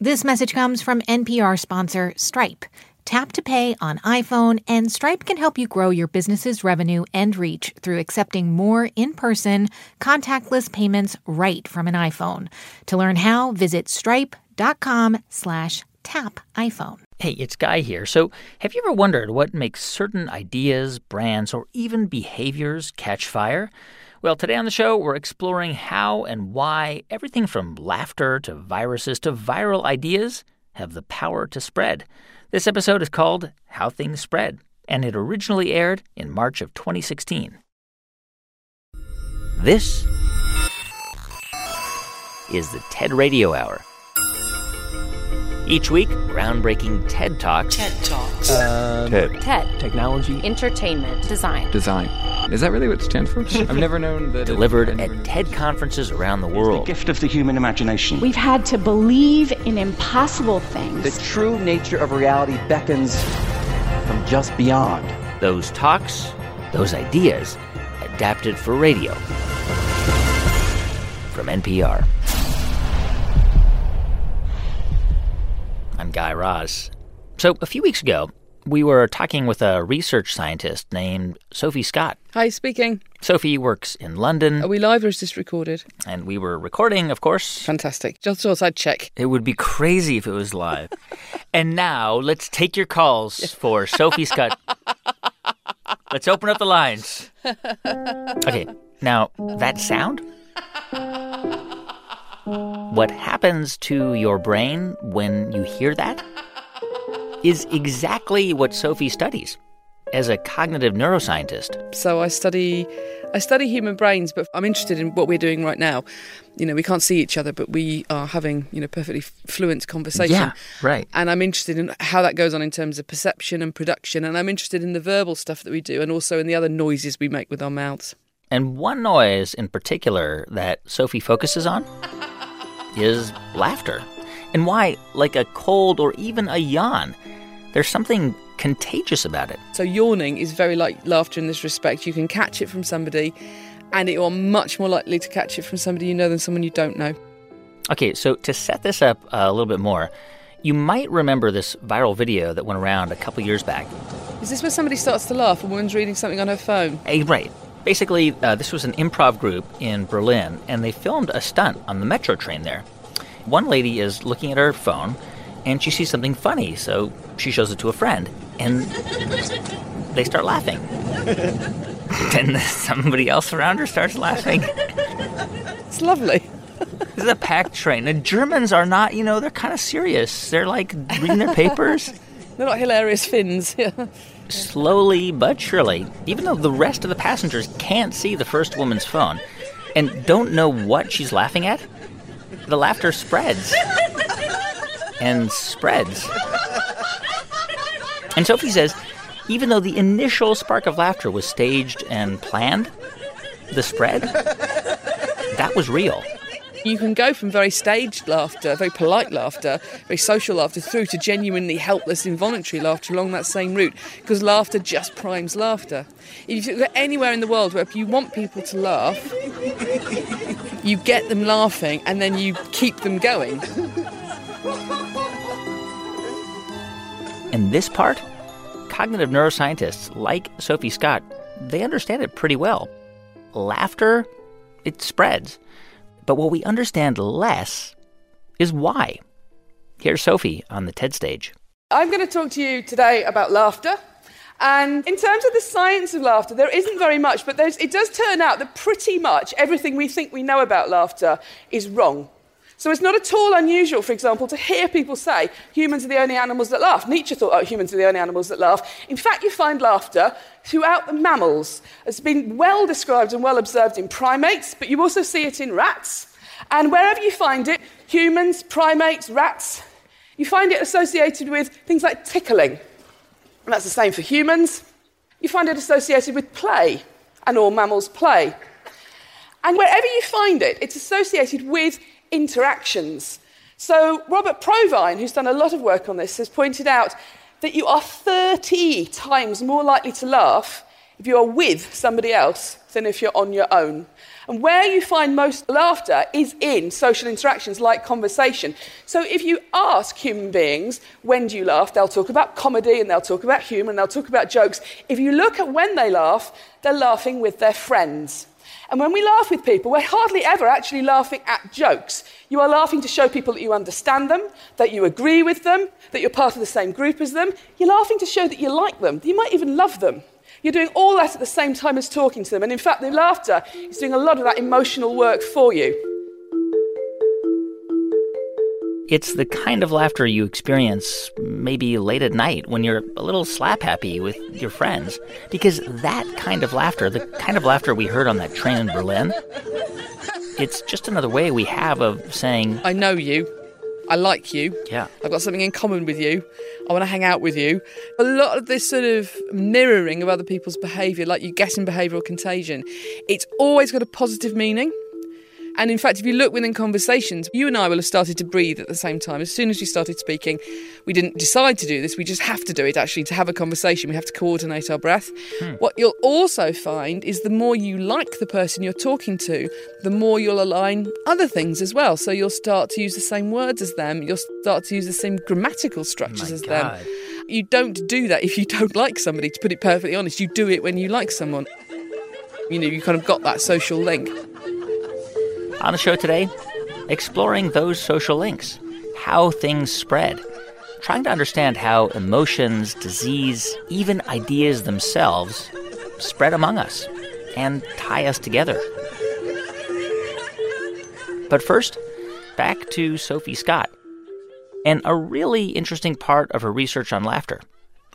This message comes from NPR sponsor Stripe. Tap to pay on iPhone, and Stripe can help you grow your business's revenue and reach through accepting more in person, contactless payments right from an iPhone. To learn how, visit stripe.com slash tap iPhone. Hey, it's Guy here. So, have you ever wondered what makes certain ideas, brands, or even behaviors catch fire? Well, today on the show, we're exploring how and why everything from laughter to viruses to viral ideas have the power to spread. This episode is called How Things Spread, and it originally aired in March of 2016. This is the TED Radio Hour. Each week, groundbreaking TED Talks. TED Talks. Um, TED. TED. Technology. Entertainment. Design. Design. Is that really what it stands for? I've never known that. Delivered at known- TED conferences around the world. The gift of the human imagination. We've had to believe in impossible things. The true nature of reality beckons from just beyond. Those talks, those ideas, adapted for radio. From NPR. I'm Guy Raz. So, a few weeks ago, we were talking with a research scientist named Sophie Scott. Hi, speaking. Sophie works in London, Are we live or is this recorded? and we were recording, of course. Fantastic. Just thought I'd check. It would be crazy if it was live. and now, let's take your calls for Sophie Scott. let's open up the lines. Okay, now, that sound? What happens to your brain when you hear that is exactly what Sophie studies as a cognitive neuroscientist. So I study I study human brains, but I'm interested in what we're doing right now. You know, we can't see each other, but we are having, you know, perfectly fluent conversation. Yeah, right. And I'm interested in how that goes on in terms of perception and production, and I'm interested in the verbal stuff that we do and also in the other noises we make with our mouths. And one noise in particular that Sophie focuses on is laughter. And why, like a cold or even a yawn, there's something contagious about it. So yawning is very like laughter in this respect. You can catch it from somebody, and you are much more likely to catch it from somebody you know than someone you don't know. Okay, so to set this up a little bit more, you might remember this viral video that went around a couple years back. Is this where somebody starts to laugh? A woman's reading something on her phone. Eh, right. Basically, uh, this was an improv group in Berlin, and they filmed a stunt on the metro train there. One lady is looking at her phone, and she sees something funny, so she shows it to a friend, and they start laughing. then somebody else around her starts laughing. It's lovely. This is a packed train. The Germans are not, you know, they're kind of serious. They're like reading their papers. They're not hilarious Finns. Yeah. Slowly but surely, even though the rest of the passengers can't see the first woman's phone and don't know what she's laughing at, the laughter spreads and spreads. And Sophie says, even though the initial spark of laughter was staged and planned, the spread, that was real. You can go from very staged laughter, very polite laughter, very social laughter, through to genuinely helpless, involuntary laughter along that same route, because laughter just primes laughter. If you go anywhere in the world where you want people to laugh, you get them laughing and then you keep them going. And this part, cognitive neuroscientists like Sophie Scott, they understand it pretty well. Laughter, it spreads. But what we understand less is why. Here's Sophie on the TED stage. I'm going to talk to you today about laughter. And in terms of the science of laughter, there isn't very much, but it does turn out that pretty much everything we think we know about laughter is wrong. So it's not at all unusual, for example, to hear people say humans are the only animals that laugh. Nietzsche thought oh, humans are the only animals that laugh. In fact, you find laughter throughout the mammals. It's been well described and well observed in primates, but you also see it in rats. And wherever you find it, humans, primates, rats, you find it associated with things like tickling. And that's the same for humans. You find it associated with play, and all mammals play. And wherever you find it, it's associated with interactions. So, Robert Provine, who's done a lot of work on this, has pointed out that you are 30 times more likely to laugh if you are with somebody else than if you're on your own. And where you find most laughter is in social interactions like conversation. So if you ask human beings, when do you laugh? They'll talk about comedy and they'll talk about humour and they'll talk about jokes. If you look at when they laugh, they're laughing with their friends. And when we laugh with people, we're hardly ever actually laughing at jokes. You are laughing to show people that you understand them, that you agree with them, that you're part of the same group as them. You're laughing to show that you like them, you might even love them. You're doing all that at the same time as talking to them. And in fact, the laughter is doing a lot of that emotional work for you. It's the kind of laughter you experience maybe late at night when you're a little slap happy with your friends. Because that kind of laughter, the kind of laughter we heard on that train in Berlin, it's just another way we have of saying, I know you. I like you. Yeah. I've got something in common with you. I want to hang out with you. A lot of this sort of mirroring of other people's behaviour, like you get in behavioural contagion, it's always got a positive meaning. And in fact, if you look within conversations, you and I will have started to breathe at the same time. As soon as we started speaking, we didn't decide to do this, we just have to do it actually to have a conversation. We have to coordinate our breath. Hmm. What you'll also find is the more you like the person you're talking to, the more you'll align other things as well. So you'll start to use the same words as them, you'll start to use the same grammatical structures as God. them. You don't do that if you don't like somebody, to put it perfectly honest. You do it when you like someone. You know, you kind of got that social link. On the show today, exploring those social links, how things spread, trying to understand how emotions, disease, even ideas themselves spread among us and tie us together. But first, back to Sophie Scott and a really interesting part of her research on laughter,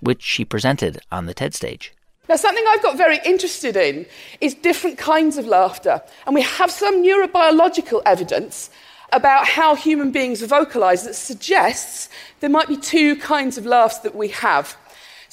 which she presented on the TED stage. Now, something I've got very interested in is different kinds of laughter. And we have some neurobiological evidence about how human beings vocalize that suggests there might be two kinds of laughs that we have.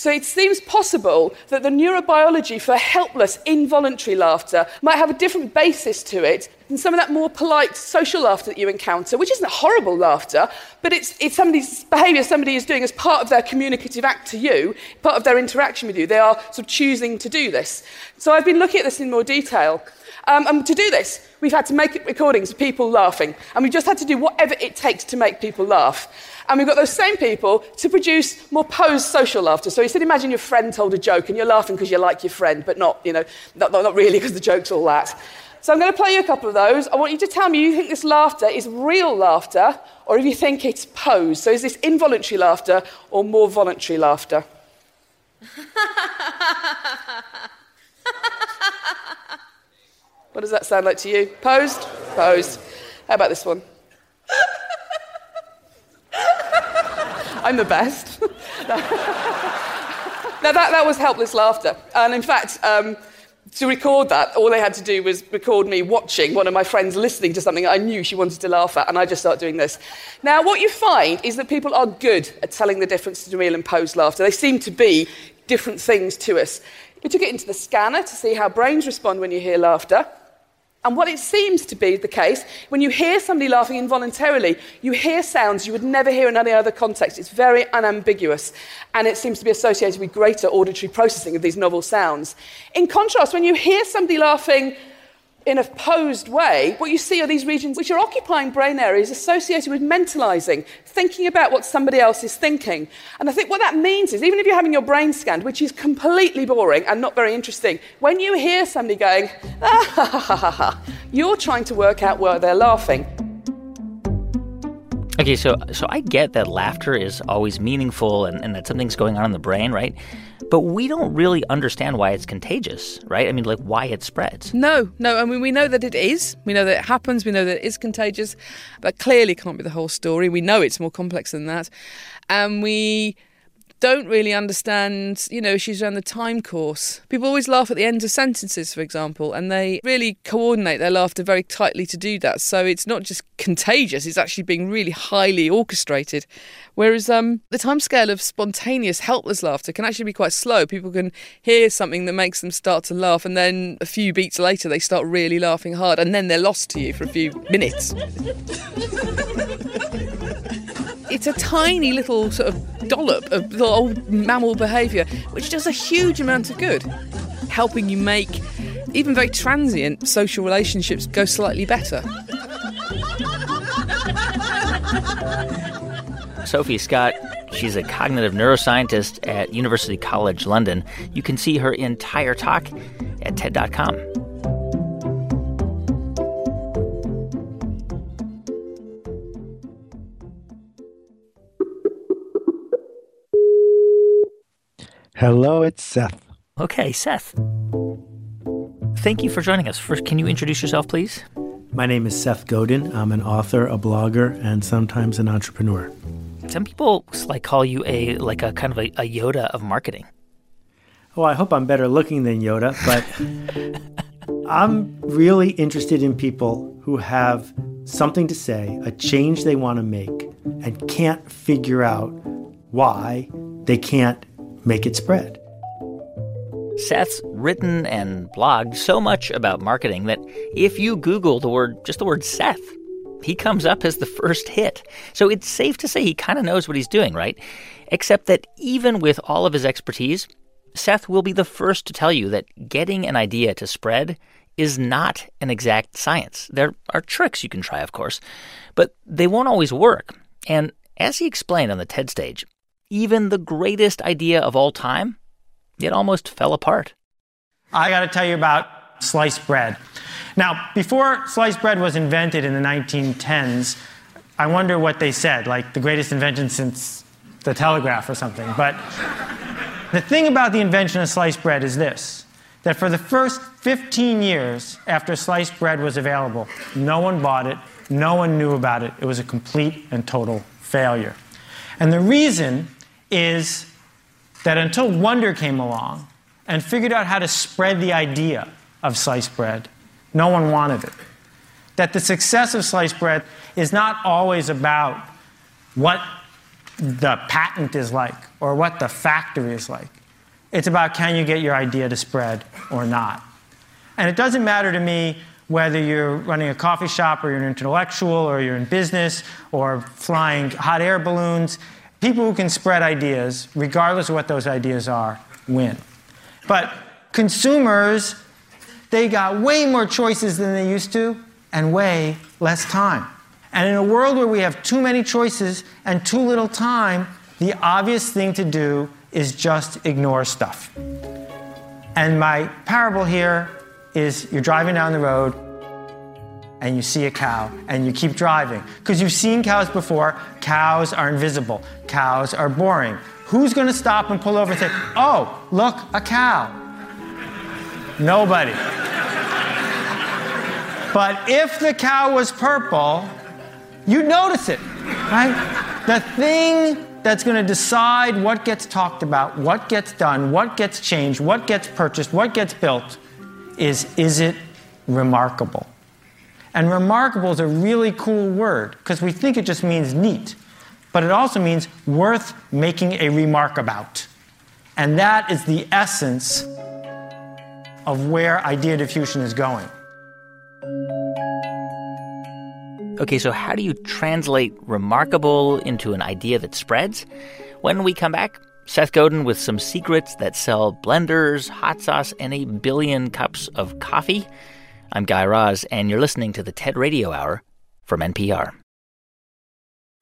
So it seems possible that the neurobiology for helpless, involuntary laughter might have a different basis to it than some of that more polite social laughter that you encounter, which isn't horrible laughter, but it's, it's somebody's behavior somebody is doing as part of their communicative act to you, part of their interaction with you. They are sort of choosing to do this. So I've been looking at this in more detail. Um, and to do this, we've had to make recordings of people laughing, and we've just had to do whatever it takes to make people laugh. And we've got those same people to produce more posed social laughter. So you said, imagine your friend told a joke and you're laughing because you like your friend, but not, you know, not, not really because the joke's all that. So I'm going to play you a couple of those. I want you to tell me you think this laughter is real laughter or if you think it's posed. So is this involuntary laughter or more voluntary laughter? what does that sound like to you? Posed? Posed. How about this one? I'm the best. now, that, that was helpless laughter. And in fact, um, to record that, all they had to do was record me watching one of my friends listening to something I knew she wanted to laugh at, and I just start doing this. Now, what you find is that people are good at telling the difference between real and posed laughter. They seem to be different things to us. We took it into the scanner to see how brains respond when you hear laughter. And what it seems to be the case, when you hear somebody laughing involuntarily, you hear sounds you would never hear in any other context. It's very unambiguous, and it seems to be associated with greater auditory processing of these novel sounds. In contrast, when you hear somebody laughing in a posed way, what you see are these regions which are occupying brain areas associated with mentalizing, thinking about what somebody else is thinking. And I think what that means is, even if you're having your brain scanned, which is completely boring and not very interesting, when you hear somebody going, ah, ha, ha, ha, ha, you're trying to work out where they're laughing. Okay, so so I get that laughter is always meaningful and, and that something's going on in the brain, right? But we don't really understand why it's contagious, right? I mean, like why it spreads. No, no. I mean, we know that it is. We know that it happens. We know that it is contagious. But clearly can't be the whole story. We know it's more complex than that. And we don't really understand, you know, issues around the time course. People always laugh at the end of sentences, for example, and they really coordinate their laughter very tightly to do that. So it's not just contagious, it's actually being really highly orchestrated. Whereas um, the timescale of spontaneous, helpless laughter can actually be quite slow. People can hear something that makes them start to laugh, and then a few beats later, they start really laughing hard, and then they're lost to you for a few minutes. it's a tiny little sort of dollop of little old mammal behaviour, which does a huge amount of good. helping you make even very transient social relationships go slightly better. Sophie Scott, she's a cognitive neuroscientist at University College London. You can see her entire talk at TED.com. Hello, it's Seth. Okay, Seth. Thank you for joining us. First, can you introduce yourself, please? My name is Seth Godin. I'm an author, a blogger, and sometimes an entrepreneur. Some people like call you a like a kind of a, a Yoda of marketing. Well, I hope I'm better looking than Yoda, but I'm really interested in people who have something to say, a change they want to make, and can't figure out why they can't make it spread. Seth's written and blogged so much about marketing that if you Google the word, just the word Seth, he comes up as the first hit. So it's safe to say he kind of knows what he's doing, right? Except that even with all of his expertise, Seth will be the first to tell you that getting an idea to spread is not an exact science. There are tricks you can try, of course, but they won't always work. And as he explained on the TED stage, even the greatest idea of all time it almost fell apart. I got to tell you about sliced bread. Now, before sliced bread was invented in the 1910s, I wonder what they said, like the greatest invention since the telegraph or something. But the thing about the invention of sliced bread is this that for the first 15 years after sliced bread was available, no one bought it, no one knew about it. It was a complete and total failure. And the reason is that until Wonder came along and figured out how to spread the idea of sliced bread, no one wanted it. That the success of sliced bread is not always about what the patent is like or what the factory is like. It's about can you get your idea to spread or not. And it doesn't matter to me whether you're running a coffee shop or you're an intellectual or you're in business or flying hot air balloons people who can spread ideas, regardless of what those ideas are, win. But consumers, they got way more choices than they used to and way less time. And in a world where we have too many choices and too little time, the obvious thing to do is just ignore stuff. And my parable here is you're driving down the road and you see a cow and you keep driving because you've seen cows before. Cows are invisible, cows are boring. Who's going to stop and pull over and say, Oh, look, a cow? Nobody. but if the cow was purple, you'd notice it, right? The thing that's going to decide what gets talked about, what gets done, what gets changed, what gets purchased, what gets built is is it remarkable? And remarkable is a really cool word because we think it just means neat, but it also means worth making a remark about. And that is the essence of where idea diffusion is going. Okay, so how do you translate remarkable into an idea that spreads? When we come back, Seth Godin with some secrets that sell blenders, hot sauce, and a billion cups of coffee. I'm Guy Raz, and you're listening to the TED Radio Hour from NPR.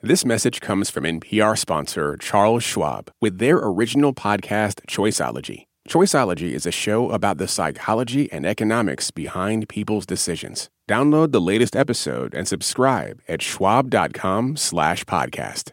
This message comes from NPR sponsor Charles Schwab with their original podcast, Choiceology. Choiceology is a show about the psychology and economics behind people's decisions. Download the latest episode and subscribe at schwab.com slash podcast.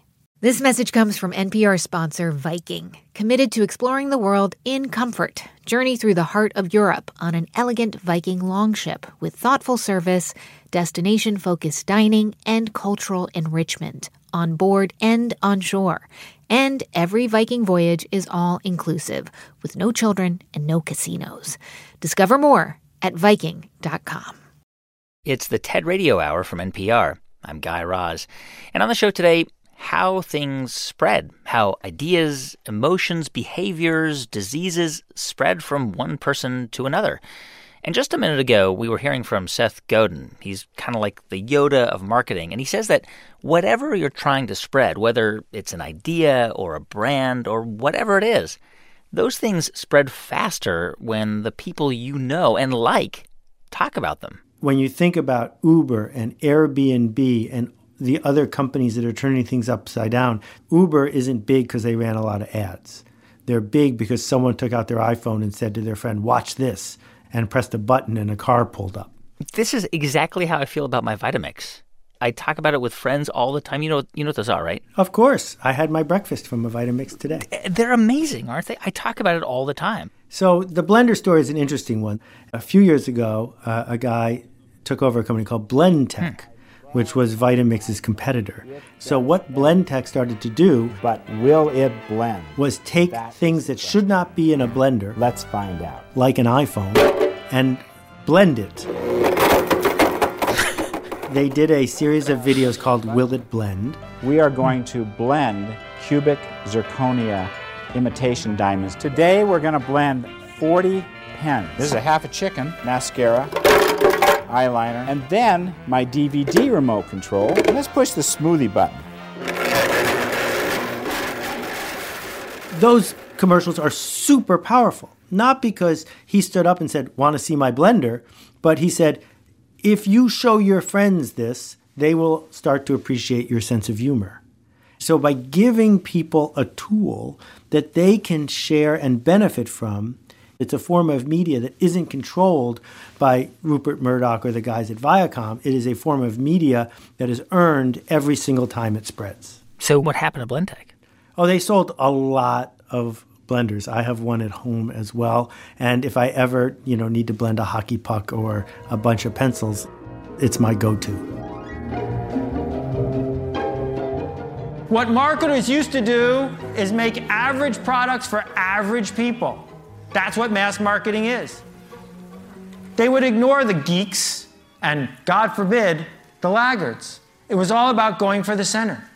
This message comes from NPR sponsor Viking, committed to exploring the world in comfort. Journey through the heart of Europe on an elegant Viking longship with thoughtful service, destination focused dining, and cultural enrichment, on board and on shore. And every Viking voyage is all inclusive, with no children and no casinos. Discover more at Viking.com. It's the TED Radio Hour from NPR. I'm Guy Raz. And on the show today, how things spread, how ideas, emotions, behaviors, diseases spread from one person to another. And just a minute ago, we were hearing from Seth Godin. He's kind of like the Yoda of marketing. And he says that whatever you're trying to spread, whether it's an idea or a brand or whatever it is, those things spread faster when the people you know and like talk about them. When you think about Uber and Airbnb and the other companies that are turning things upside down, Uber isn't big because they ran a lot of ads. They're big because someone took out their iPhone and said to their friend, Watch this and pressed a button and a car pulled up. This is exactly how I feel about my Vitamix. I talk about it with friends all the time. You know, you know what those are, right? Of course. I had my breakfast from a Vitamix today. They're amazing, aren't they? I talk about it all the time. So the blender story is an interesting one. A few years ago, uh, a guy took over a company called Blendtec. Hmm which was Vitamix's competitor. So what Blendtec started to do, but will it blend? Was take things that should not be in a blender. Let's find out. Like an iPhone, and blend it. they did a series of videos called Will It Blend? We are going to blend cubic zirconia imitation diamonds. Today we're going to blend 40 pens. This is a half a chicken, mascara, eyeliner, and then my DVD remote control. And let's push the smoothie button. Those commercials are super powerful. Not because he stood up and said, Want to see my blender, but he said, If you show your friends this, they will start to appreciate your sense of humor. So, by giving people a tool that they can share and benefit from, it's a form of media that isn't controlled by Rupert Murdoch or the guys at Viacom. It is a form of media that is earned every single time it spreads. So, what happened to Blendtec? Oh, they sold a lot of blenders. I have one at home as well. And if I ever, you know, need to blend a hockey puck or a bunch of pencils, it's my go-to. What marketers used to do is make average products for average people. That's what mass marketing is. They would ignore the geeks and, God forbid, the laggards. It was all about going for the center.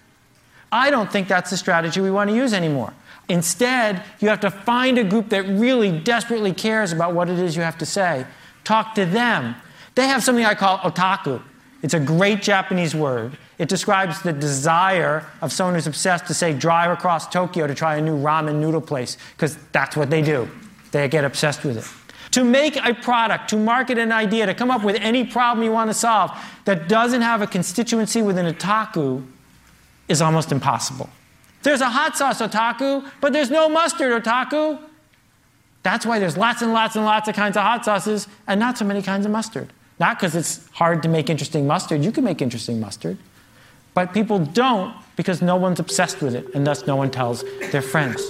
I don't think that's the strategy we want to use anymore. Instead, you have to find a group that really desperately cares about what it is you have to say. Talk to them. They have something I call otaku. It's a great Japanese word. It describes the desire of someone who's obsessed to say drive across Tokyo to try a new ramen noodle place, because that's what they do. They get obsessed with it. To make a product, to market an idea, to come up with any problem you want to solve that doesn't have a constituency within otaku is almost impossible. There's a hot sauce otaku, but there's no mustard otaku. That's why there's lots and lots and lots of kinds of hot sauces and not so many kinds of mustard. Not because it's hard to make interesting mustard, you can make interesting mustard. But people don't because no one's obsessed with it, and thus no one tells their friends.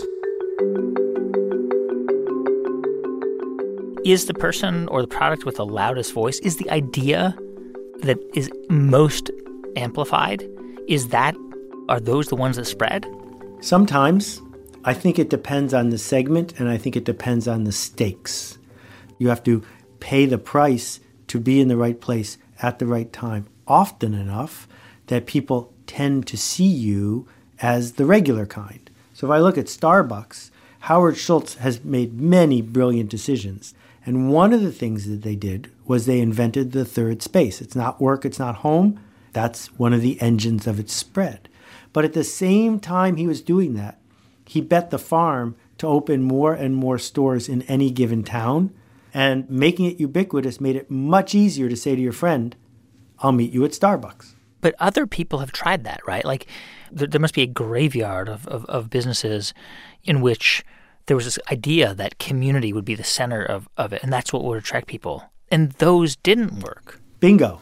Is the person or the product with the loudest voice is the idea that is most amplified is that are those the ones that spread? Sometimes i think it depends on the segment and i think it depends on the stakes. You have to pay the price to be in the right place at the right time. Often enough that people tend to see you as the regular kind. So if i look at starbucks howard schultz has made many brilliant decisions and one of the things that they did was they invented the third space. It's not work, it's not home. That's one of the engines of its spread. But at the same time he was doing that, he bet the farm to open more and more stores in any given town. And making it ubiquitous made it much easier to say to your friend, I'll meet you at Starbucks. But other people have tried that, right? Like there, there must be a graveyard of, of, of businesses in which there was this idea that community would be the center of, of it, and that's what would attract people. And those didn't work. Bingo.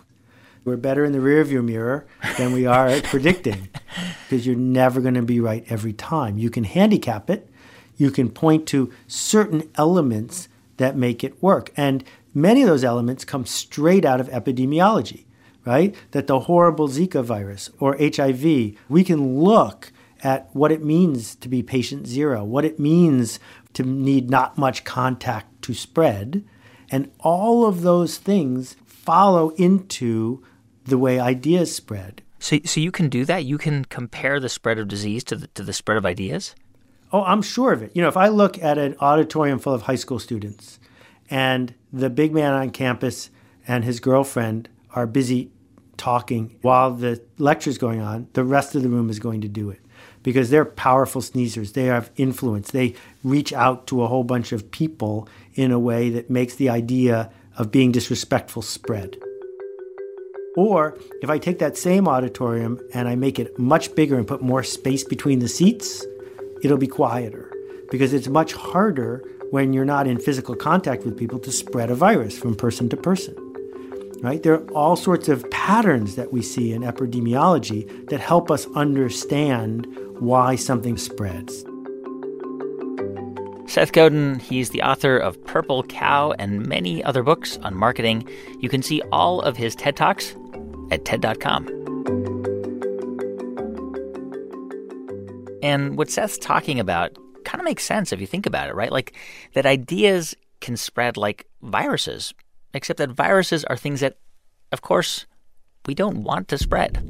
We're better in the rearview mirror than we are at predicting because you're never going to be right every time. You can handicap it, you can point to certain elements that make it work. And many of those elements come straight out of epidemiology. right? That the horrible Zika virus or HIV, we can look at what it means to be patient zero, what it means to need not much contact to spread. And all of those things follow into the way ideas spread. So, so you can do that? You can compare the spread of disease to the, to the spread of ideas? Oh, I'm sure of it. You know, if I look at an auditorium full of high school students and the big man on campus and his girlfriend are busy talking while the lecture's going on, the rest of the room is going to do it because they're powerful sneezers. They have influence. They reach out to a whole bunch of people in a way that makes the idea of being disrespectful spread. Or if I take that same auditorium and I make it much bigger and put more space between the seats, it'll be quieter because it's much harder when you're not in physical contact with people to spread a virus from person to person. Right? There are all sorts of patterns that we see in epidemiology that help us understand why something spreads. Seth Godin, he's the author of Purple Cow and many other books on marketing. You can see all of his TED Talks at TED.com. And what Seth's talking about kind of makes sense if you think about it, right? Like that ideas can spread like viruses, except that viruses are things that, of course, we don't want to spread.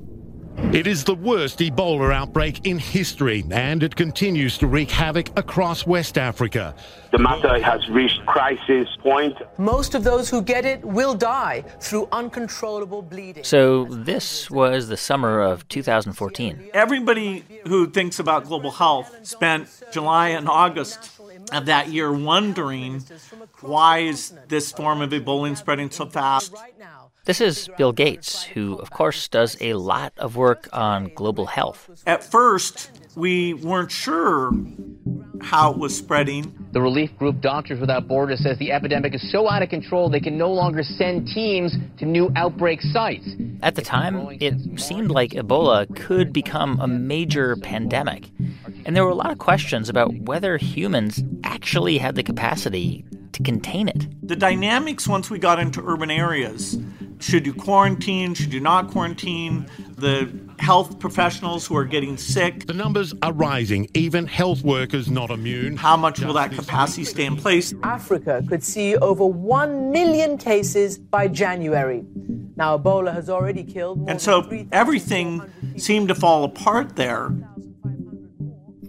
It is the worst Ebola outbreak in history, and it continues to wreak havoc across West Africa. The matter has reached crisis point. Most of those who get it will die through uncontrollable bleeding. So, this was the summer of 2014. Everybody who thinks about global health spent July and August of that year wondering why is this form of Ebola spreading so fast? This is Bill Gates, who, of course, does a lot of work on global health. At first, we weren't sure how it was spreading. The relief group Doctors Without Borders says the epidemic is so out of control they can no longer send teams to new outbreak sites. At the time, it seemed like Ebola could become a major pandemic. And there were a lot of questions about whether humans actually had the capacity to contain it. The dynamics once we got into urban areas should you quarantine? Should you not quarantine? The health professionals who are getting sick. The numbers are rising, even health workers not immune. How much will that capacity stay in place? Africa could see over 1 million cases by January. Now, Ebola has already killed And so everything seemed to fall apart there.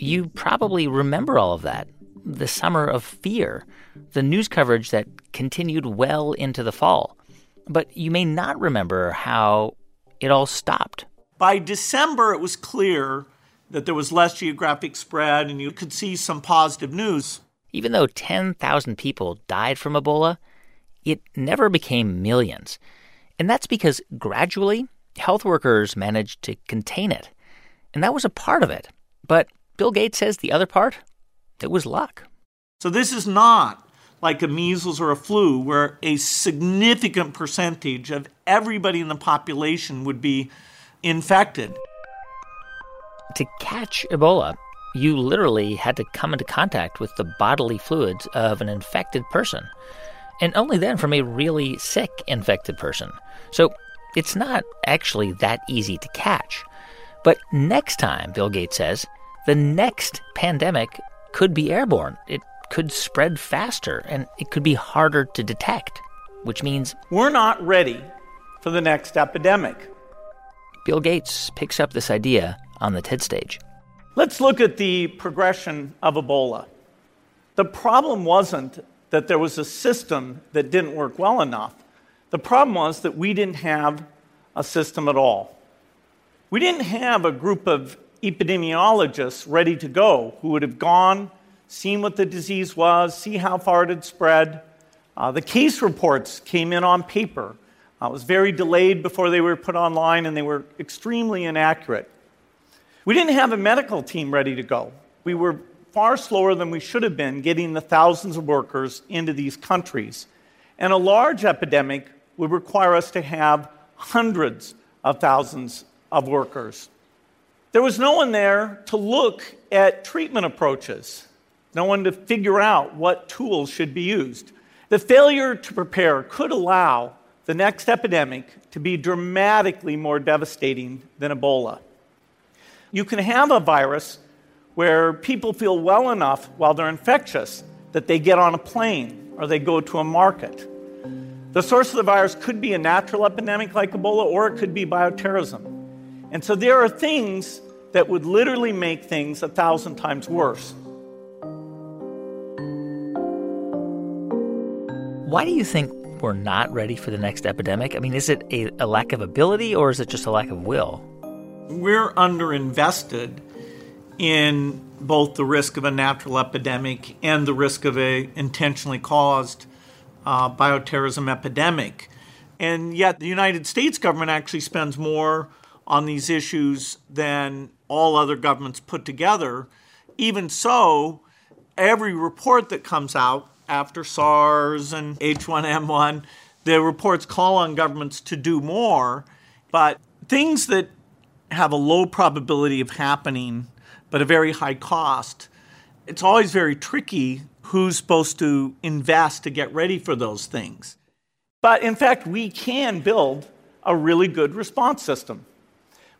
You probably remember all of that. The summer of fear, the news coverage that continued well into the fall. But you may not remember how it all stopped. By December, it was clear that there was less geographic spread and you could see some positive news. Even though 10,000 people died from Ebola, it never became millions. And that's because gradually, health workers managed to contain it. And that was a part of it. But Bill Gates says the other part, it was luck. So this is not like a measles or a flu, where a significant percentage of everybody in the population would be infected. To catch Ebola, you literally had to come into contact with the bodily fluids of an infected person, and only then from a really sick infected person. So it's not actually that easy to catch. But next time, Bill Gates says, the next pandemic could be airborne. It could spread faster and it could be harder to detect, which means we're not ready for the next epidemic. Bill Gates picks up this idea on the TED stage. Let's look at the progression of Ebola. The problem wasn't that there was a system that didn't work well enough. The problem was that we didn't have a system at all. We didn't have a group of epidemiologists ready to go who would have gone, seen what the disease was, see how far it had spread. Uh, the case reports came in on paper. Uh, it was very delayed before they were put online, and they were extremely inaccurate. We didn't have a medical team ready to go. We were far slower than we should have been getting the thousands of workers into these countries. And a large epidemic would require us to have hundreds of thousands of workers. There was no one there to look at treatment approaches, no one to figure out what tools should be used. The failure to prepare could allow the next epidemic to be dramatically more devastating than Ebola. You can have a virus where people feel well enough while they're infectious that they get on a plane or they go to a market. The source of the virus could be a natural epidemic like Ebola, or it could be bioterrorism. And so there are things that would literally make things a thousand times worse. Why do you think we're not ready for the next epidemic? I mean, is it a, a lack of ability or is it just a lack of will? We're underinvested in both the risk of a natural epidemic and the risk of a intentionally caused uh, bioterrorism epidemic. And yet, the United States government actually spends more on these issues than all other governments put together. Even so, every report that comes out after SARS and H1N1, the reports call on governments to do more. But things that have a low probability of happening but a very high cost, it's always very tricky who's supposed to invest to get ready for those things. But in fact, we can build a really good response system.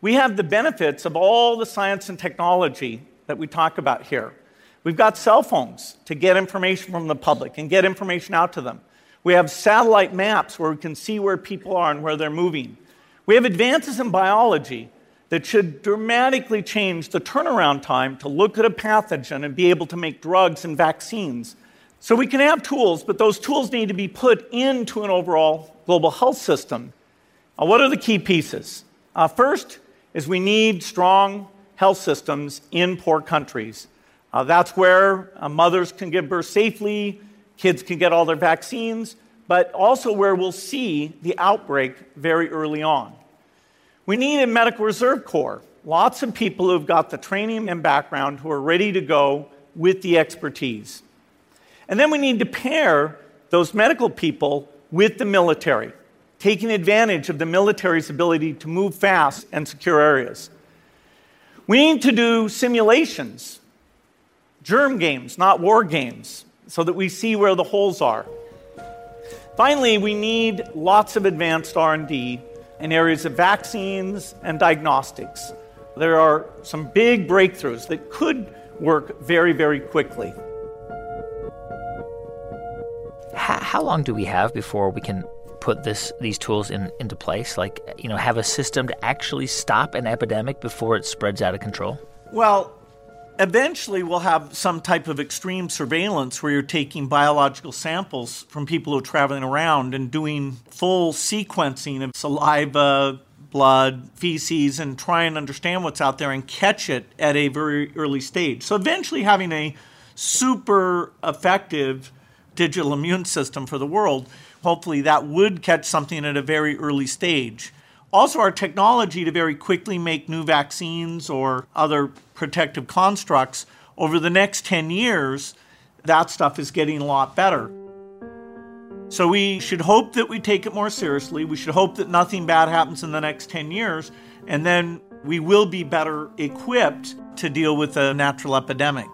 We have the benefits of all the science and technology that we talk about here. We've got cell phones to get information from the public and get information out to them. We have satellite maps where we can see where people are and where they're moving. We have advances in biology that should dramatically change the turnaround time to look at a pathogen and be able to make drugs and vaccines. So we can have tools, but those tools need to be put into an overall global health system. Uh, what are the key pieces? Uh, first is we need strong health systems in poor countries. Uh, that's where uh, mothers can give birth safely, kids can get all their vaccines, but also where we'll see the outbreak very early on. We need a medical reserve corps, lots of people who've got the training and background who are ready to go with the expertise. And then we need to pair those medical people with the military, taking advantage of the military's ability to move fast and secure areas. We need to do simulations germ games, not war games, so that we see where the holes are. Finally, we need lots of advanced R&D in areas of vaccines and diagnostics. There are some big breakthroughs that could work very, very quickly. How, long do we have before we can put this these tools in, into place? Like, you know, have a system to actually stop an epidemic before it spreads out of control? Well, eventually we'll have some type of extreme surveillance where you're taking biological samples from people who are traveling around and doing full sequencing of saliva, blood, feces, and try and understand what's out there and catch it at a very early stage. So eventually having a super effective digital immune system for the world, hopefully that would catch something at a very early stage. Also, our technology to very quickly make new vaccines or other protective constructs over the next 10 years, that stuff is getting a lot better. So we should hope that we take it more seriously. We should hope that nothing bad happens in the next 10 years, and then we will be better equipped to deal with a natural epidemic.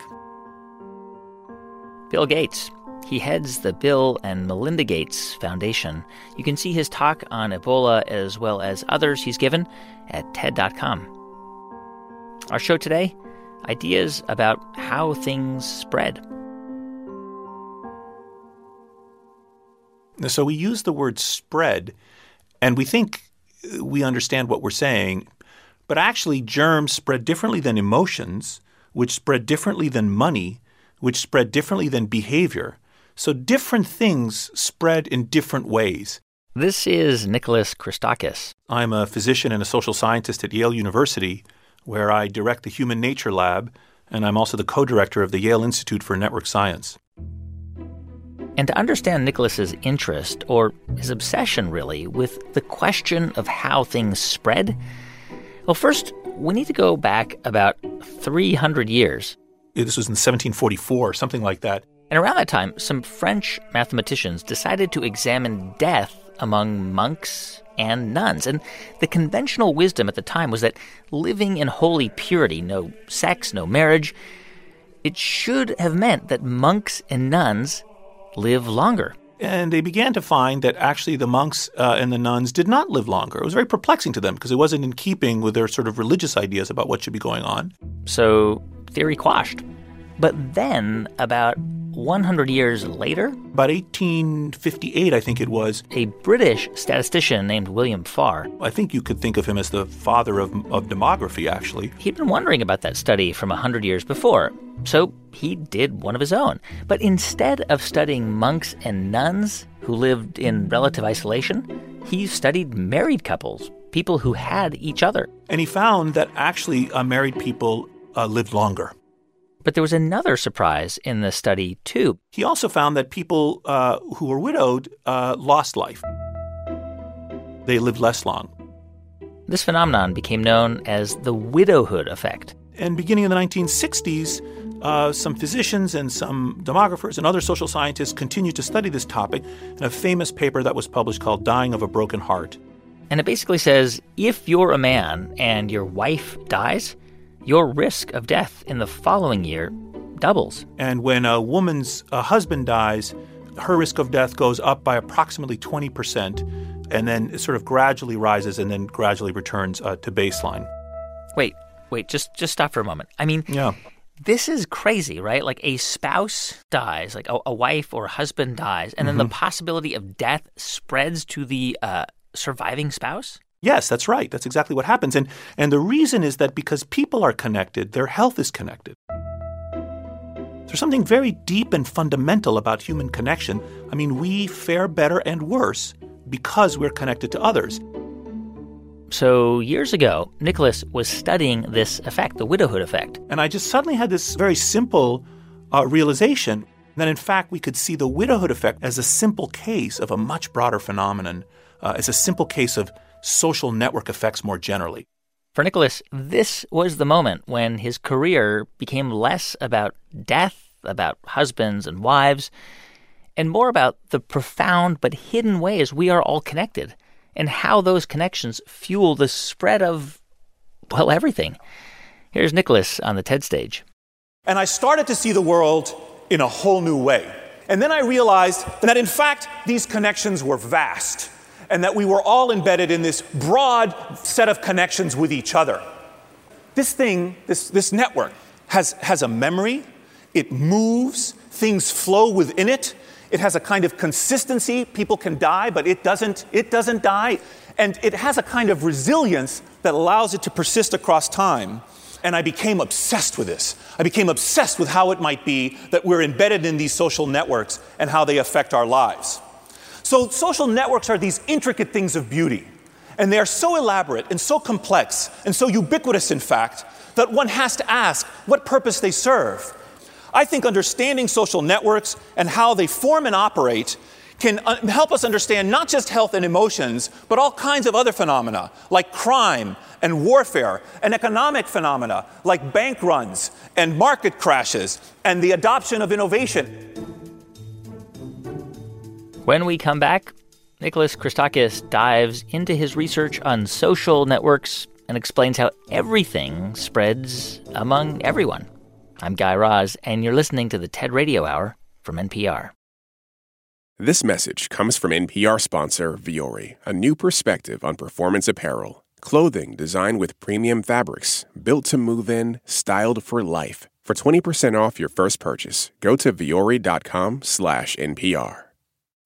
Bill Gates he heads the Bill and Melinda Gates Foundation. You can see his talk on Ebola as well as others he's given at TED.com. Our show today ideas about how things spread. So we use the word spread, and we think we understand what we're saying, but actually, germs spread differently than emotions, which spread differently than money, which spread differently than behavior. So different things spread in different ways. This is Nicholas Christakis. I'm a physician and a social scientist at Yale University, where I direct the Human Nature Lab, and I'm also the co director of the Yale Institute for Network Science. And to understand Nicholas's interest, or his obsession really, with the question of how things spread, well, first, we need to go back about 300 years. This was in 1744, something like that. And around that time, some French mathematicians decided to examine death among monks and nuns. And the conventional wisdom at the time was that living in holy purity, no sex, no marriage, it should have meant that monks and nuns live longer. And they began to find that actually the monks uh, and the nuns did not live longer. It was very perplexing to them because it wasn't in keeping with their sort of religious ideas about what should be going on. So, theory quashed. But then, about 100 years later, about 1858, I think it was, a British statistician named William Farr. I think you could think of him as the father of, of demography, actually. He'd been wondering about that study from 100 years before, so he did one of his own. But instead of studying monks and nuns who lived in relative isolation, he studied married couples, people who had each other. And he found that actually uh, married people uh, lived longer. But there was another surprise in the study, too. He also found that people uh, who were widowed uh, lost life, they lived less long. This phenomenon became known as the widowhood effect. And beginning in the 1960s, uh, some physicians and some demographers and other social scientists continued to study this topic in a famous paper that was published called Dying of a Broken Heart. And it basically says if you're a man and your wife dies, your risk of death in the following year doubles. And when a woman's uh, husband dies, her risk of death goes up by approximately 20%, and then it sort of gradually rises and then gradually returns uh, to baseline. Wait, wait, just just stop for a moment. I mean, yeah. This is crazy, right? Like a spouse dies, like a, a wife or a husband dies, and mm-hmm. then the possibility of death spreads to the uh, surviving spouse? Yes, that's right. That's exactly what happens. And, and the reason is that because people are connected, their health is connected. There's something very deep and fundamental about human connection. I mean, we fare better and worse because we're connected to others. So, years ago, Nicholas was studying this effect, the widowhood effect. And I just suddenly had this very simple uh, realization that, in fact, we could see the widowhood effect as a simple case of a much broader phenomenon, uh, as a simple case of social network effects more generally. For Nicholas, this was the moment when his career became less about death, about husbands and wives, and more about the profound but hidden ways we are all connected and how those connections fuel the spread of, well, everything. Here's Nicholas on the TED stage. And I started to see the world in a whole new way. And then I realized that, in fact, these connections were vast and that we were all embedded in this broad set of connections with each other. This thing, this, this network, has, has a memory, it moves, things flow within it. It has a kind of consistency. People can die, but it doesn't, it doesn't die. And it has a kind of resilience that allows it to persist across time. And I became obsessed with this. I became obsessed with how it might be that we're embedded in these social networks and how they affect our lives. So, social networks are these intricate things of beauty. And they are so elaborate and so complex and so ubiquitous, in fact, that one has to ask what purpose they serve. I think understanding social networks and how they form and operate can uh, help us understand not just health and emotions, but all kinds of other phenomena like crime and warfare, and economic phenomena like bank runs and market crashes and the adoption of innovation. When we come back, Nicholas Christakis dives into his research on social networks and explains how everything spreads among everyone. I'm Guy Raz, and you're listening to the TED Radio Hour from NPR. This message comes from NPR sponsor Vuori, a new perspective on performance apparel. Clothing designed with premium fabrics, built to move in, styled for life. For 20% off your first purchase, go to vuori.com slash NPR.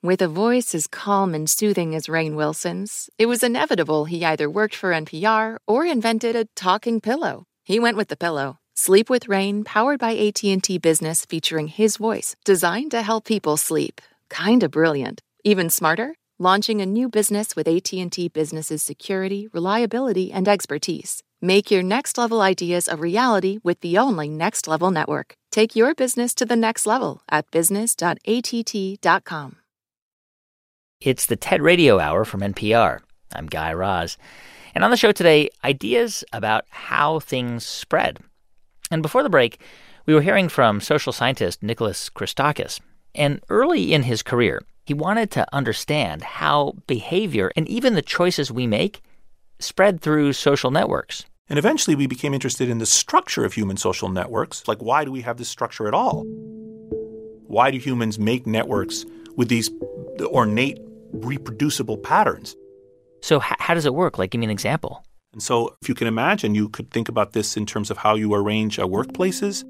With a voice as calm and soothing as Rainn Wilson's, it was inevitable he either worked for NPR or invented a talking pillow. He went with the pillow. Sleep with Rainn, powered by AT&T Business, featuring his voice, designed to help people sleep. Kinda brilliant. Even smarter, launching a new business with AT&T Business's security, reliability, and expertise. Make your next level ideas a reality with the only next level network. Take your business to the next level at business.att.com. It's the TED Radio Hour from NPR. I'm Guy Raz. And on the show today, ideas about how things spread. And before the break, we were hearing from social scientist Nicholas Christakis. And early in his career, he wanted to understand how behavior and even the choices we make spread through social networks. And eventually we became interested in the structure of human social networks. Like, why do we have this structure at all? Why do humans make networks with these ornate, reproducible patterns? So, h- how does it work? Like, give me an example. And so, if you can imagine, you could think about this in terms of how you arrange uh, workplaces.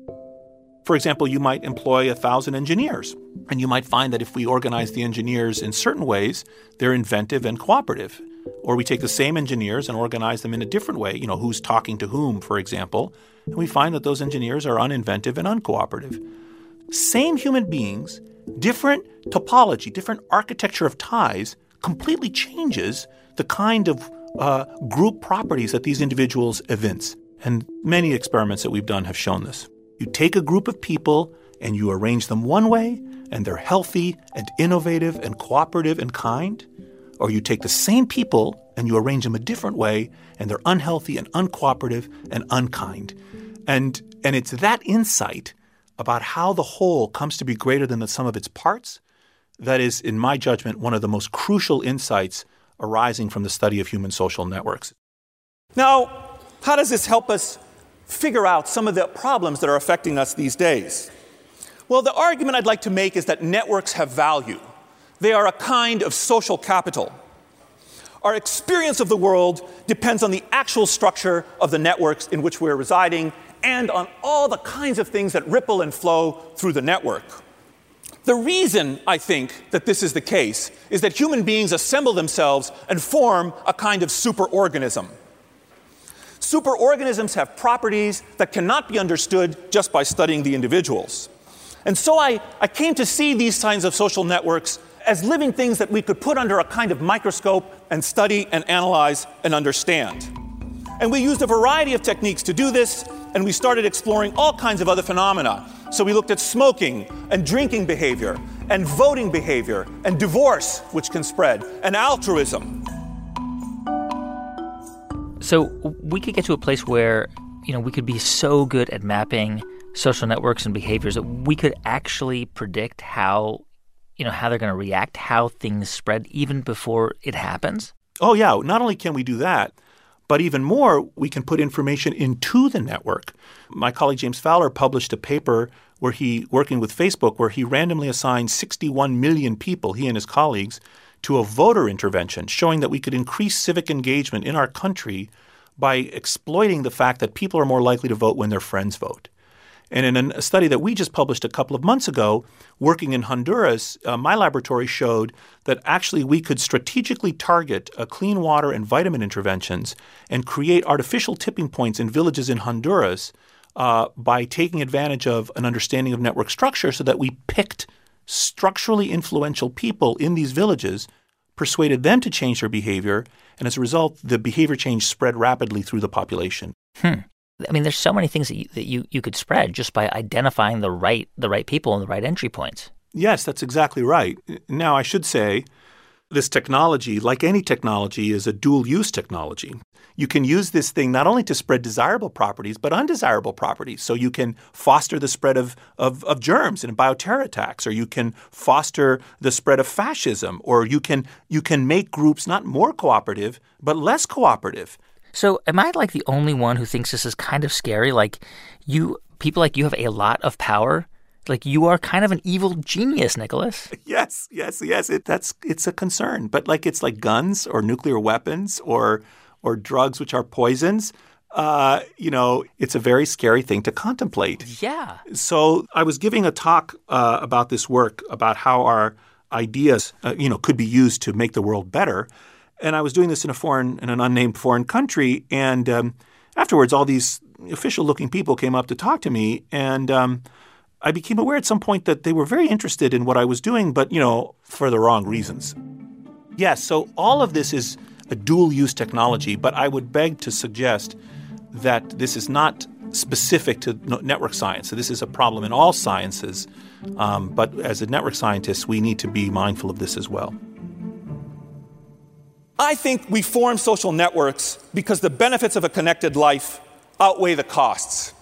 For example, you might employ a thousand engineers, and you might find that if we organize the engineers in certain ways, they're inventive and cooperative. Or we take the same engineers and organize them in a different way, you know, who's talking to whom, for example, and we find that those engineers are uninventive and uncooperative. Same human beings, different topology, different architecture of ties completely changes the kind of uh, group properties that these individuals evince. And many experiments that we've done have shown this. You take a group of people and you arrange them one way, and they're healthy and innovative and cooperative and kind. Or you take the same people and you arrange them a different way, and they're unhealthy and uncooperative and unkind. And, and it's that insight about how the whole comes to be greater than the sum of its parts that is, in my judgment, one of the most crucial insights arising from the study of human social networks. Now, how does this help us figure out some of the problems that are affecting us these days? Well, the argument I'd like to make is that networks have value. They are a kind of social capital. Our experience of the world depends on the actual structure of the networks in which we're residing and on all the kinds of things that ripple and flow through the network. The reason I think that this is the case is that human beings assemble themselves and form a kind of superorganism. Superorganisms have properties that cannot be understood just by studying the individuals. And so I, I came to see these kinds of social networks as living things that we could put under a kind of microscope and study and analyze and understand. And we used a variety of techniques to do this, and we started exploring all kinds of other phenomena. So we looked at smoking and drinking behavior, and voting behavior, and divorce, which can spread, and altruism. So we could get to a place where, you know, we could be so good at mapping social networks and behaviors that we could actually predict how, you know, how they're going to react, how things spread even before it happens. Oh, yeah. Not only can we do that, but even more, we can put information into the network. My colleague James Fowler published a paper where he, working with Facebook, where he randomly assigned 61 million people, he and his colleagues, to a voter intervention, showing that we could increase civic engagement in our country by exploiting the fact that people are more likely to vote when their friends vote. And in a study that we just published a couple of months ago, working in Honduras, uh, my laboratory showed that actually we could strategically target uh, clean water and vitamin interventions and create artificial tipping points in villages in Honduras uh, by taking advantage of an understanding of network structure so that we picked structurally influential people in these villages, persuaded them to change their behavior, and as a result, the behavior change spread rapidly through the population. Hmm. I mean, there's so many things that you, that you, you could spread just by identifying the right the right people and the right entry points. Yes, that's exactly right. Now, I should say, this technology, like any technology, is a dual use technology. You can use this thing not only to spread desirable properties, but undesirable properties. So you can foster the spread of, of, of germs and bioterror attacks, or you can foster the spread of fascism, or you can, you can make groups not more cooperative, but less cooperative. So, am I like the only one who thinks this is kind of scary? Like, you people like you have a lot of power. Like you are kind of an evil genius, Nicholas. Yes, yes, yes. It, that's it's a concern, but like it's like guns or nuclear weapons or or drugs which are poisons. Uh, you know, it's a very scary thing to contemplate. Yeah. So I was giving a talk uh, about this work about how our ideas, uh, you know, could be used to make the world better and I was doing this in a foreign, in an unnamed foreign country. And um, afterwards, all these official-looking people came up to talk to me, and um, I became aware at some point that they were very interested in what I was doing, but you know, for the wrong reasons. Yes, so all of this is a dual-use technology, but I would beg to suggest that this is not specific to network science. So this is a problem in all sciences, um, but as a network scientist, we need to be mindful of this as well. I think we form social networks because the benefits of a connected life outweigh the costs.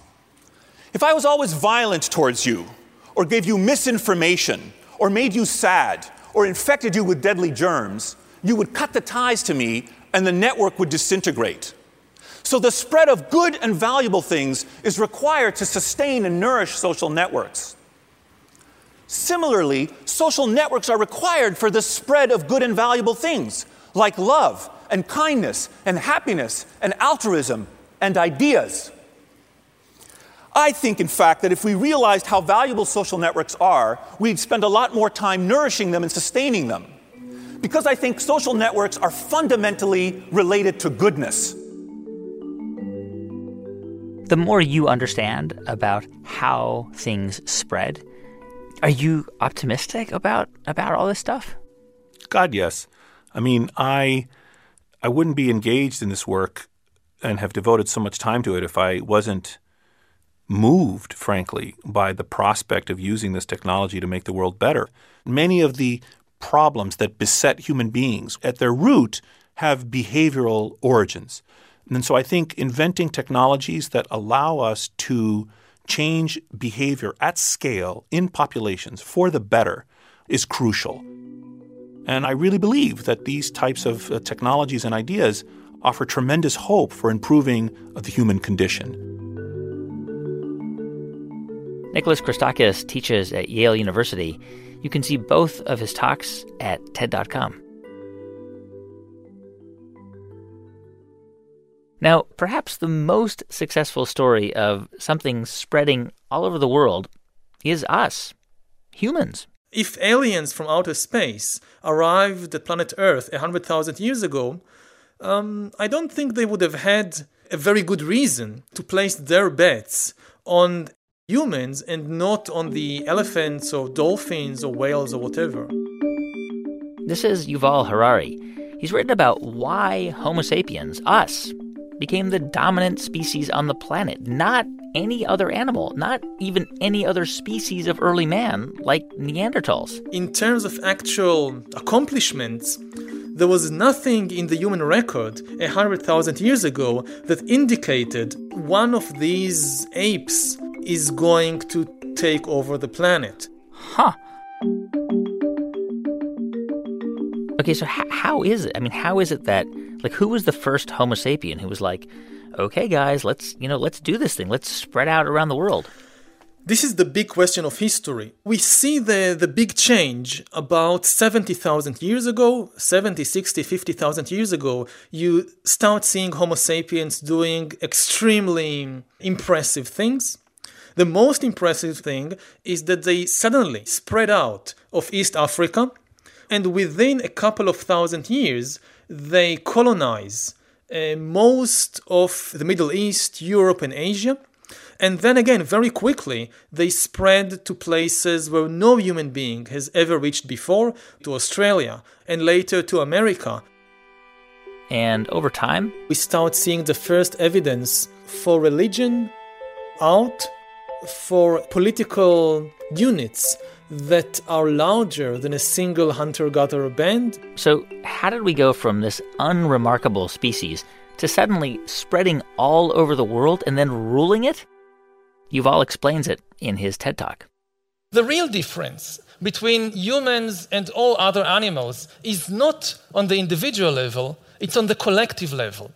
If I was always violent towards you, or gave you misinformation, or made you sad, or infected you with deadly germs, you would cut the ties to me and the network would disintegrate. So the spread of good and valuable things is required to sustain and nourish social networks. Similarly, social networks are required for the spread of good and valuable things like love and kindness and happiness and altruism and ideas. I think, in fact, that if we realized how valuable social networks are, we'd spend a lot more time nourishing them and sustaining them. Because I think social networks are fundamentally related to goodness. The more you understand about how things spread, are you optimistic about about all this stuff? God, yes. I mean, I I wouldn't be engaged in this work and have devoted so much time to it if I wasn't moved, frankly, by the prospect of using this technology to make the world better. Many of the problems that beset human beings at their root have behavioral origins. And so I think inventing technologies that allow us to change behavior at scale in populations for the better is crucial. And I really believe that these types of uh, technologies and ideas offer tremendous hope for improving uh, the human condition. Nicholas Christakis teaches at Yale University. You can see both of his talks at TED.com. Now, perhaps the most successful story of something spreading all over the world is us, humans. If aliens from outer space arrived at planet Earth 100,000 years ago, um, I don't think they would have had a very good reason to place their bets on humans and not on the elephants or dolphins or whales or whatever. This is Yuval Harari. He's written about why Homo sapiens, us, became the dominant species on the planet, not any other animal, not even any other species of early man like Neanderthals. In terms of actual accomplishments, there was nothing in the human record 100,000 years ago that indicated one of these apes is going to take over the planet. Huh. Okay, so h- how is it? I mean, how is it that like who was the first Homo sapien who was like, "Okay, guys, let's, you know, let's do this thing. Let's spread out around the world." This is the big question of history. We see the, the big change about 70,000 years ago, 70, 60, 50,000 years ago. You start seeing Homo sapiens doing extremely impressive things. The most impressive thing is that they suddenly spread out of East Africa, and within a couple of thousand years, they colonize uh, most of the Middle East, Europe, and Asia. And then again, very quickly, they spread to places where no human being has ever reached before to Australia and later to America. And over time, we start seeing the first evidence for religion, art, for political units that are larger than a single hunter gatherer band. So, how did we go from this unremarkable species to suddenly spreading all over the world and then ruling it? Yuval explains it in his TED Talk. The real difference between humans and all other animals is not on the individual level, it's on the collective level.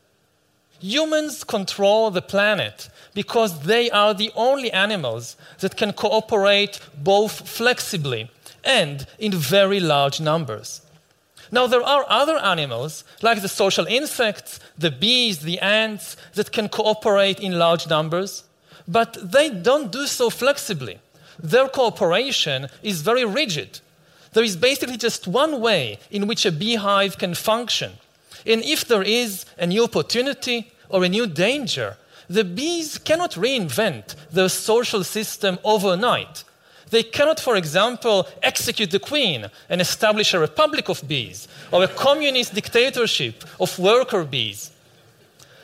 Humans control the planet because they are the only animals that can cooperate both flexibly and in very large numbers. Now, there are other animals, like the social insects, the bees, the ants, that can cooperate in large numbers, but they don't do so flexibly. Their cooperation is very rigid. There is basically just one way in which a beehive can function. And if there is a new opportunity or a new danger, the bees cannot reinvent their social system overnight. They cannot, for example, execute the queen and establish a republic of bees or a communist dictatorship of worker bees.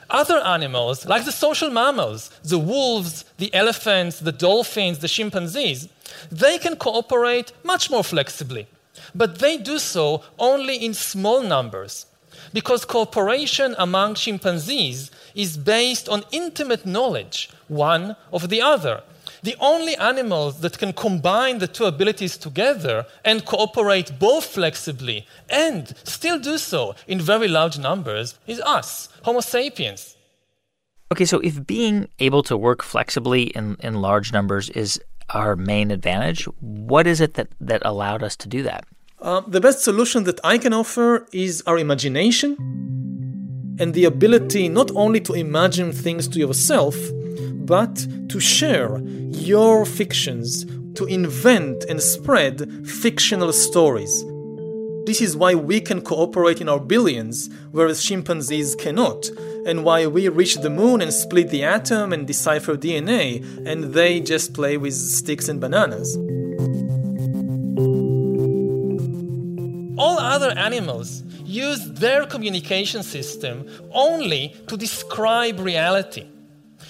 Other animals, like the social mammals, the wolves, the elephants, the dolphins, the chimpanzees, they can cooperate much more flexibly. But they do so only in small numbers. Because cooperation among chimpanzees is based on intimate knowledge, one of the other. The only animals that can combine the two abilities together and cooperate both flexibly and still do so in very large numbers is us, Homo sapiens. Okay, so if being able to work flexibly in, in large numbers is our main advantage, what is it that, that allowed us to do that? Uh, the best solution that I can offer is our imagination and the ability not only to imagine things to yourself, but to share your fictions, to invent and spread fictional stories. This is why we can cooperate in our billions, whereas chimpanzees cannot, and why we reach the moon and split the atom and decipher DNA, and they just play with sticks and bananas. Animals use their communication system only to describe reality.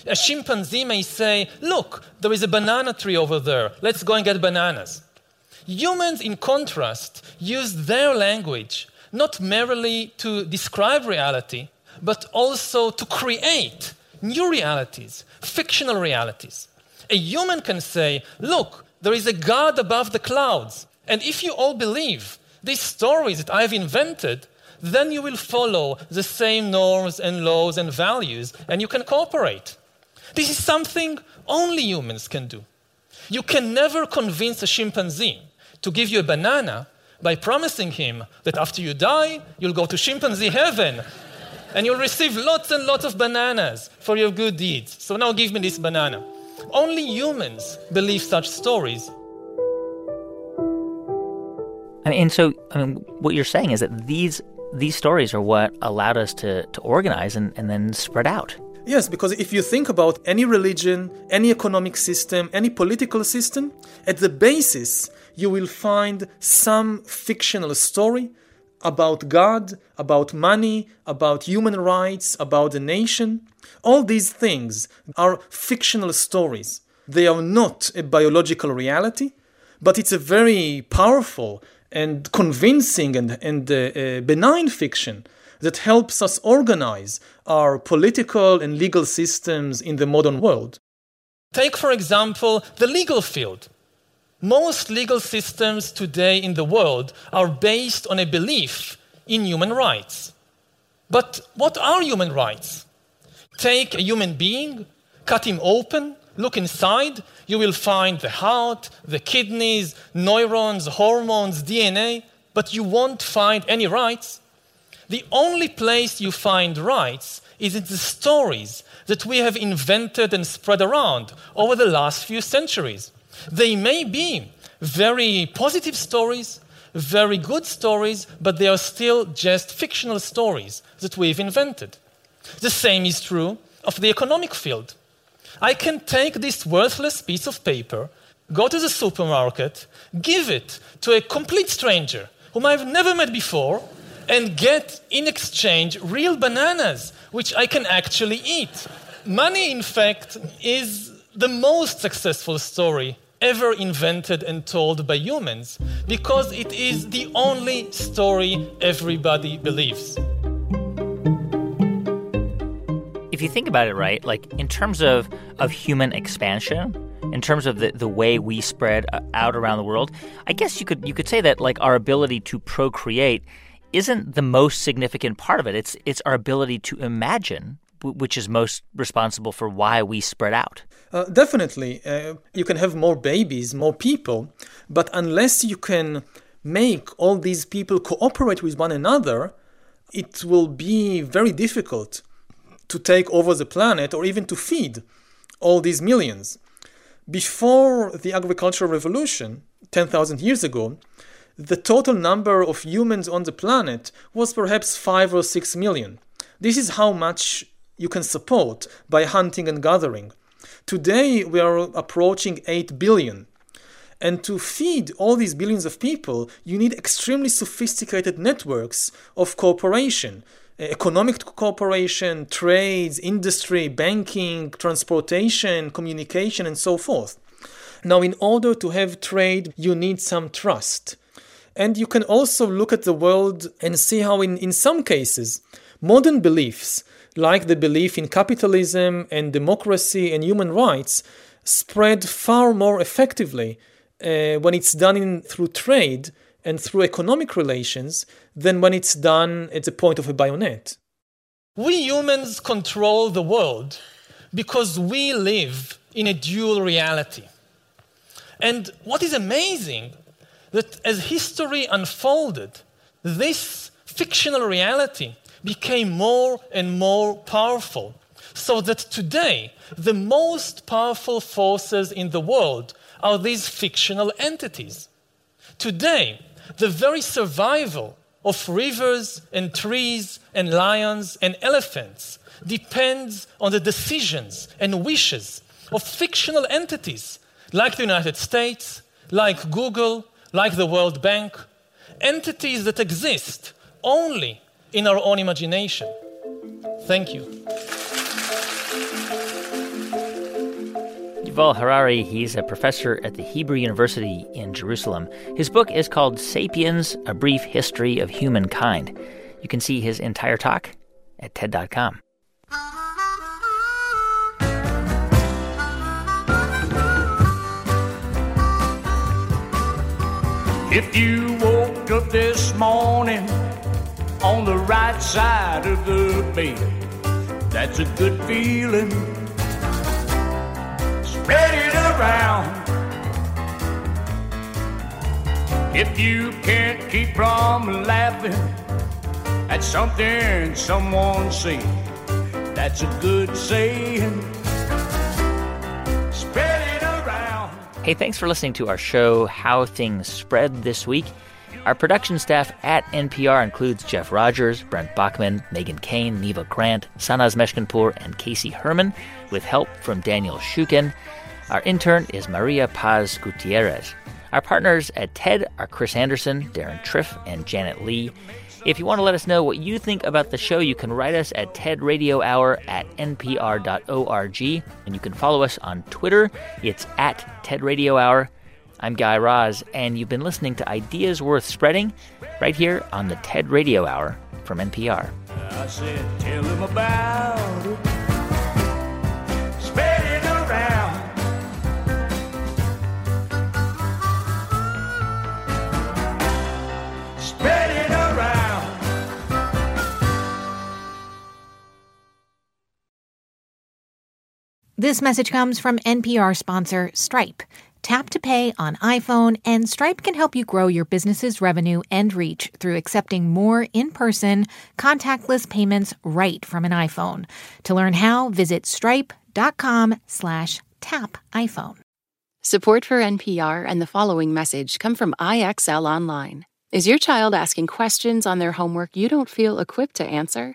A chimpanzee may say, Look, there is a banana tree over there. Let's go and get bananas. Humans, in contrast, use their language not merely to describe reality, but also to create new realities, fictional realities. A human can say, Look, there is a God above the clouds. And if you all believe these stories that I've invented, then you will follow the same norms and laws and values, and you can cooperate. This is something only humans can do. You can never convince a chimpanzee to give you a banana by promising him that after you die, you'll go to chimpanzee heaven and you'll receive lots and lots of bananas for your good deeds. So now give me this banana. Only humans believe such stories. I mean, and so I mean, what you're saying is that these these stories are what allowed us to, to organize and, and then spread out. Yes, because if you think about any religion, any economic system, any political system, at the basis you will find some fictional story about God, about money, about human rights, about the nation. All these things are fictional stories. They are not a biological reality, but it's a very powerful and convincing and, and uh, uh, benign fiction that helps us organize our political and legal systems in the modern world. Take, for example, the legal field. Most legal systems today in the world are based on a belief in human rights. But what are human rights? Take a human being, cut him open, look inside, you will find the heart, the kidneys, neurons, hormones, DNA, but you won't find any rights. The only place you find rights is in the stories that we have invented and spread around over the last few centuries. They may be very positive stories, very good stories, but they are still just fictional stories that we've invented. The same is true of the economic field. I can take this worthless piece of paper, go to the supermarket, give it to a complete stranger whom I've never met before, and get in exchange real bananas, which I can actually eat. Money, in fact, is the most successful story ever invented and told by humans because it is the only story everybody believes. If you think about it, right, like in terms of, of human expansion, in terms of the, the way we spread uh, out around the world, I guess you could you could say that like our ability to procreate isn't the most significant part of it. It's it's our ability to imagine, which is most responsible for why we spread out. Uh, definitely, uh, you can have more babies, more people, but unless you can make all these people cooperate with one another, it will be very difficult to take over the planet or even to feed all these millions. Before the agricultural revolution, 10,000 years ago, the total number of humans on the planet was perhaps 5 or 6 million. This is how much you can support by hunting and gathering. Today we are approaching 8 billion. And to feed all these billions of people, you need extremely sophisticated networks of cooperation economic cooperation, trades, industry, banking, transportation, communication, and so forth. Now, in order to have trade, you need some trust. And you can also look at the world and see how, in, in some cases, modern beliefs, like the belief in capitalism and democracy and human rights, spread far more effectively uh, when it's done in, through trade and through economic relations than when it's done at the point of a bayonet. We humans control the world because we live in a dual reality. And what is amazing that as history unfolded, this fictional reality became more and more powerful. So that today, the most powerful forces in the world are these fictional entities. Today, the very survival of rivers and trees and lions and elephants depends on the decisions and wishes of fictional entities like the United States, like Google, like the World Bank, entities that exist only in our own imagination. Thank you. Yuval Harari, he's a professor at the Hebrew University in Jerusalem. His book is called Sapiens A Brief History of Humankind. You can see his entire talk at TED.com. If you woke up this morning on the right side of the bed, that's a good feeling. Spread it around. If you can't keep from laughing at something someone said, that's a good saying. Spread it around. Hey, thanks for listening to our show, How Things Spread This Week. Our production staff at NPR includes Jeff Rogers, Brent Bachman, Megan Kane, Neva Grant, Sanaz Meshkinpour, and Casey Herman, with help from Daniel Shukin. Our intern is Maria Paz Gutierrez. Our partners at TED are Chris Anderson, Darren Triff, and Janet Lee. If you want to let us know what you think about the show, you can write us at TED Radio Hour at npr.org. And you can follow us on Twitter. It's at TED Radio Hour. I'm Guy Raz, and you've been listening to Ideas Worth Spreading right here on the TED Radio Hour from NPR. This message comes from NPR sponsor Stripe. Tap to pay on iPhone, and Stripe can help you grow your business's revenue and reach through accepting more in person, contactless payments right from an iPhone. To learn how, visit stripe.com slash tap iPhone. Support for NPR and the following message come from IXL Online. Is your child asking questions on their homework you don't feel equipped to answer?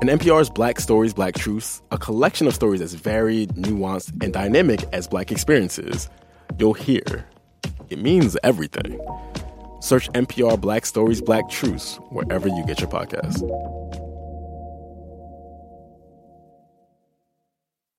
In NPR's Black Stories, Black Truths, a collection of stories as varied, nuanced, and dynamic as black experiences, you'll hear it means everything. Search NPR Black Stories, Black Truths wherever you get your podcasts.